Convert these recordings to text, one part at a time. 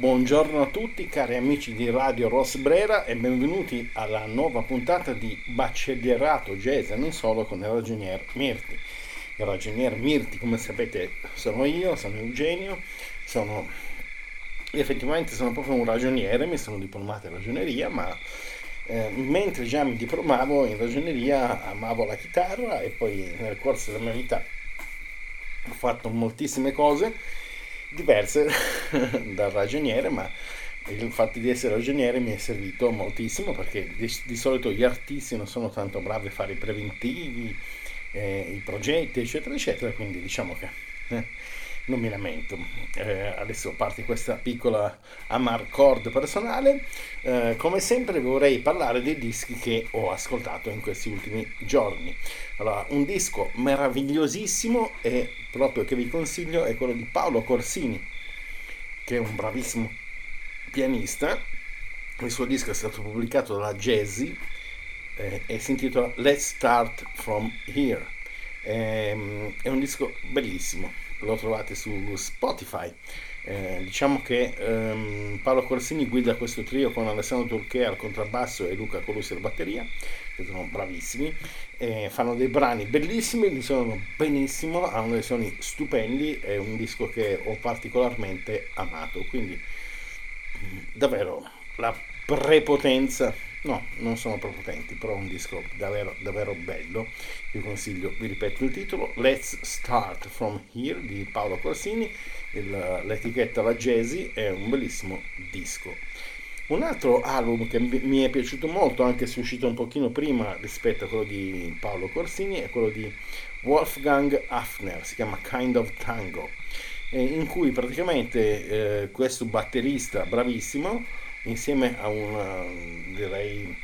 Buongiorno a tutti cari amici di Radio Ross Brera e benvenuti alla nuova puntata di Baccellierato Jazz non solo con il ragionier Mirti. Il ragionier Mirti, come sapete, sono io, sono Eugenio, sono effettivamente sono proprio un ragioniere, mi sono diplomato in ragioneria, ma eh, mentre già mi diplomavo in ragioneria amavo la chitarra e poi nel corso della mia vita ho fatto moltissime cose diverse dal ragioniere, ma il fatto di essere ragioniere mi è servito moltissimo perché di, di solito gli artisti non sono tanto bravi a fare i preventivi, eh, i progetti, eccetera, eccetera, quindi diciamo che eh, non mi lamento. Eh, adesso parte questa piccola amarcord personale. Eh, come sempre vorrei parlare dei dischi che ho ascoltato in questi ultimi giorni. Allora, un disco meravigliosissimo e proprio che vi consiglio è quello di Paolo Corsini, che è un bravissimo pianista. Il suo disco è stato pubblicato dalla Jazzy eh, e si intitola Let's Start From Here. Ehm, è un disco bellissimo lo trovate su Spotify. Eh, diciamo che ehm, Paolo Corsini guida questo trio con Alessandro Turchea al contrabbasso e Luca Colussi alla batteria, che sono bravissimi, eh, fanno dei brani bellissimi, li suonano benissimo, hanno dei suoni stupendi, è un disco che ho particolarmente amato, quindi davvero la prepotenza No, non sono prepotenti, però è un disco davvero, davvero bello. Vi consiglio, vi ripeto il titolo, Let's Start From Here di Paolo Corsini, il, l'etichetta La Jazzy, è un bellissimo disco. Un altro album che mi è piaciuto molto, anche se è uscito un pochino prima rispetto a quello di Paolo Corsini, è quello di Wolfgang Hafner, si chiama Kind of Tango, in cui praticamente eh, questo batterista bravissimo insieme a una, direi,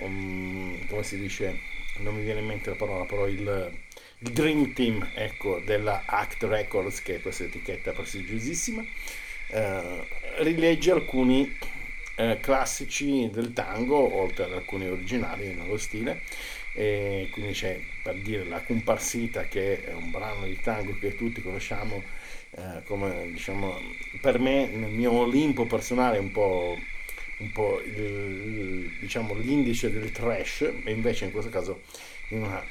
um, come si dice, non mi viene in mente la parola, però il, il Dream Team ecco, della Act Records, che è questa etichetta prestigiosissima, eh, rilegge alcuni eh, classici del tango, oltre ad alcuni originali nello stile, e quindi c'è per dire la comparsita che è un brano di tango che tutti conosciamo eh, come diciamo per me nel mio Olimpo personale è un po', un po il, diciamo, l'indice del trash e invece in questo caso in una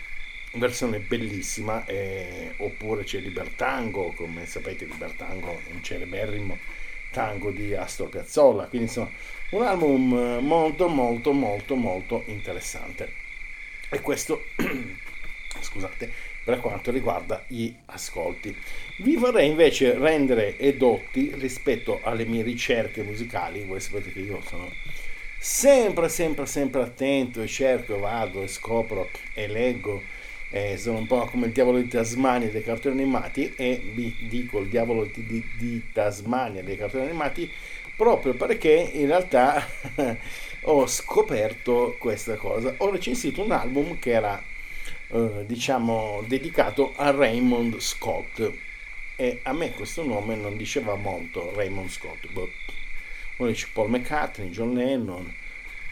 versione bellissima eh, oppure c'è Libertango come sapete Libertango è un celeberrimo tango di Astor Piazzolla. Quindi insomma un album molto molto molto molto interessante. E questo scusate per quanto riguarda gli ascolti. Vi vorrei invece rendere edotti rispetto alle mie ricerche musicali, voi sapete che io sono sempre, sempre, sempre attento e cerco, vado e scopro e leggo, eh, sono un po' come il diavolo di Tasmania dei cartoni animati e vi dico il diavolo di, di, di Tasmania dei cartoni animati proprio perché in realtà ho scoperto questa cosa. Ho recensito un album che era eh, diciamo dedicato a Raymond Scott e a me questo nome non diceva molto Raymond Scott boh. uno dice Paul McCartney, John Lennon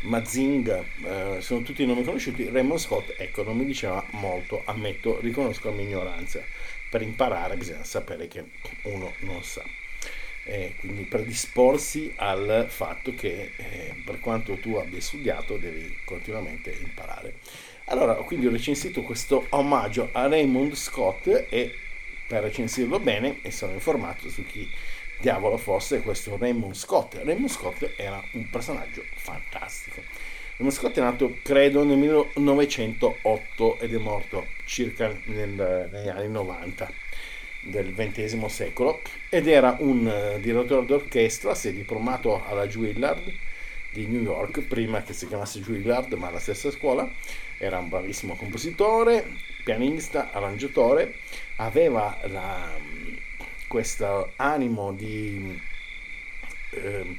Mazinga eh, sono tutti nomi conosciuti. Raymond Scott ecco non mi diceva molto ammetto riconosco la mia ignoranza per imparare bisogna sapere che uno non sa. Eh, quindi predisporsi al fatto che eh, per quanto tu abbia studiato devi continuamente imparare. Allora, quindi ho recensito questo omaggio a Raymond Scott e per recensirlo bene mi sono informato su chi diavolo fosse questo Raymond Scott. Raymond Scott era un personaggio fantastico. Raymond Scott è nato, credo, nel 1908 ed è morto circa nel, negli anni 90 del XX secolo ed era un uh, direttore d'orchestra, si è diplomato alla Juilliard di New York, prima che si chiamasse Juilliard, ma alla stessa scuola, era un bravissimo compositore, pianista, arrangiatore, aveva questo animo di, eh,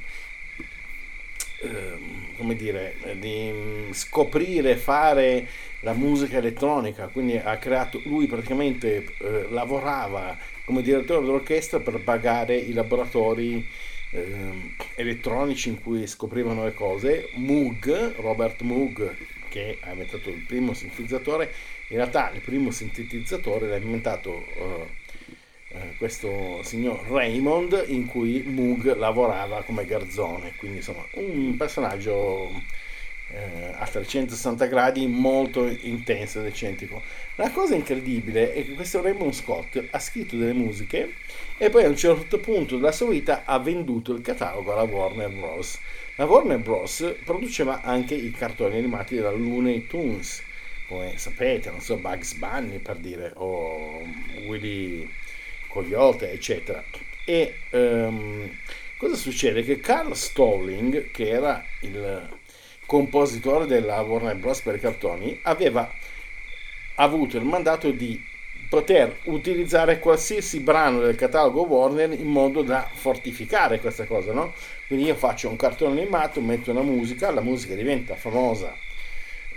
eh, come dire, di scoprire, fare la musica elettronica, quindi ha creato, lui praticamente eh, lavorava come direttore d'orchestra per pagare i laboratori eh, elettronici in cui scoprivano le cose. Moog, Robert Moog, che ha inventato il primo sintetizzatore, in realtà il primo sintetizzatore l'ha inventato uh, eh, questo signor Raymond in cui Moog lavorava come garzone, quindi insomma un personaggio eh, a 360 gradi molto intenso ed eccentrico. La cosa incredibile è che questo Raymond Scott ha scritto delle musiche e poi a un certo punto della sua vita ha venduto il catalogo alla Warner Bros. La Warner Bros. produceva anche i cartoni animati della Looney Tunes, come sapete, non so, Bugs Bunny per dire, o Willy Coyote, eccetera. E um, cosa succede? Che Carl Stalling, che era il compositore della Warner Bros. per i cartoni, aveva avuto il mandato di poter utilizzare qualsiasi brano del catalogo Warner in modo da fortificare questa cosa, no? Quindi io faccio un cartone animato, metto una musica, la musica diventa famosa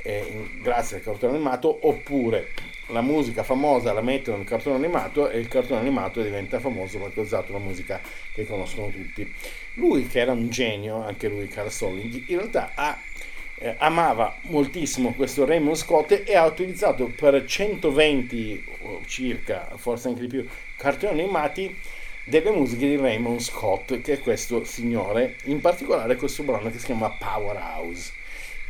eh, grazie al cartone animato, oppure la musica famosa la mettono nel cartone animato e il cartone animato diventa famoso perché ha usato la musica che conoscono tutti. Lui, che era un genio, anche lui, Carl Solling, in realtà ha eh, amava moltissimo questo Raymond Scott e ha utilizzato per 120 circa, forse anche di più, cartoni animati delle musiche di Raymond Scott, che è questo signore, in particolare questo brano che si chiama Powerhouse,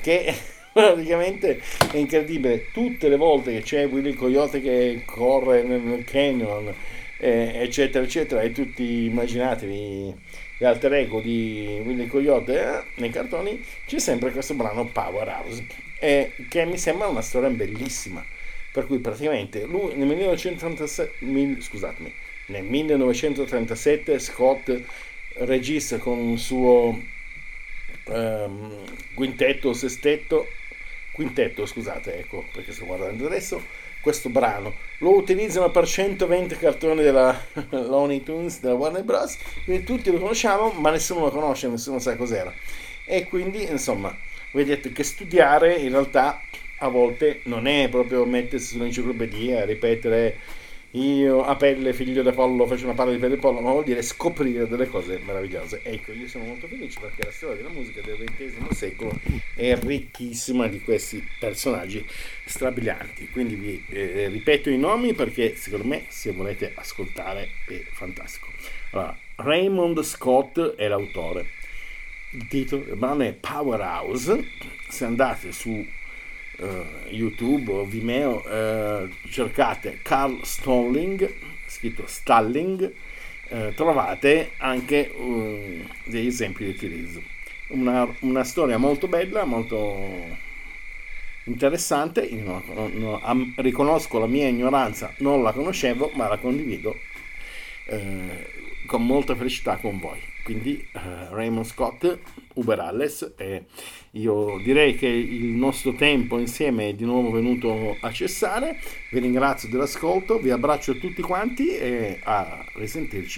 che praticamente è incredibile. Tutte le volte che c'è Willy Coyote che corre nel canyon, eh, eccetera, eccetera, e tutti immaginatevi l'alter ego di Willy Coyote eh, nei cartoni, c'è sempre questo brano Powerhouse, eh, che mi sembra una storia bellissima. Per cui praticamente lui nel 1937, mil, scusatemi, nel 1937 Scott registra con un suo um, quintetto o sestetto, quintetto scusate, ecco perché sto guardando adesso, questo brano. Lo utilizzano per 120 cartoni della Looney Tunes, della Warner Bros. Quindi tutti lo conosciamo, ma nessuno lo conosce, nessuno sa cos'era. E quindi, insomma, vedete che studiare in realtà a volte non è proprio mettersi sull'enciclopedia ripetere io a pelle figlio di pollo faccio una palla di pelle di pollo, ma vuol dire scoprire delle cose meravigliose. Ecco, io sono molto felice perché la storia della musica del XX secolo è ricchissima di questi personaggi strabilianti. Quindi vi eh, ripeto i nomi perché secondo me se volete ascoltare è fantastico. Allora, Raymond Scott è l'autore. Il titolo del brano è Powerhouse. Se andate su uh, YouTube o Vimeo, uh, cercate Carl Stalling, scritto Stalling, uh, trovate anche degli esempi di utilizzo. Una, una, storia molto bella, molto interessante. Non, non, am, riconosco la mia ignoranza, non la conoscevo, ma la condivido con molta felicità con voi. Quindi Raymond Scott Uber Alles e io direi che il nostro tempo insieme è di nuovo venuto a cessare. Vi ringrazio dell'ascolto, vi abbraccio tutti quanti e a risentirci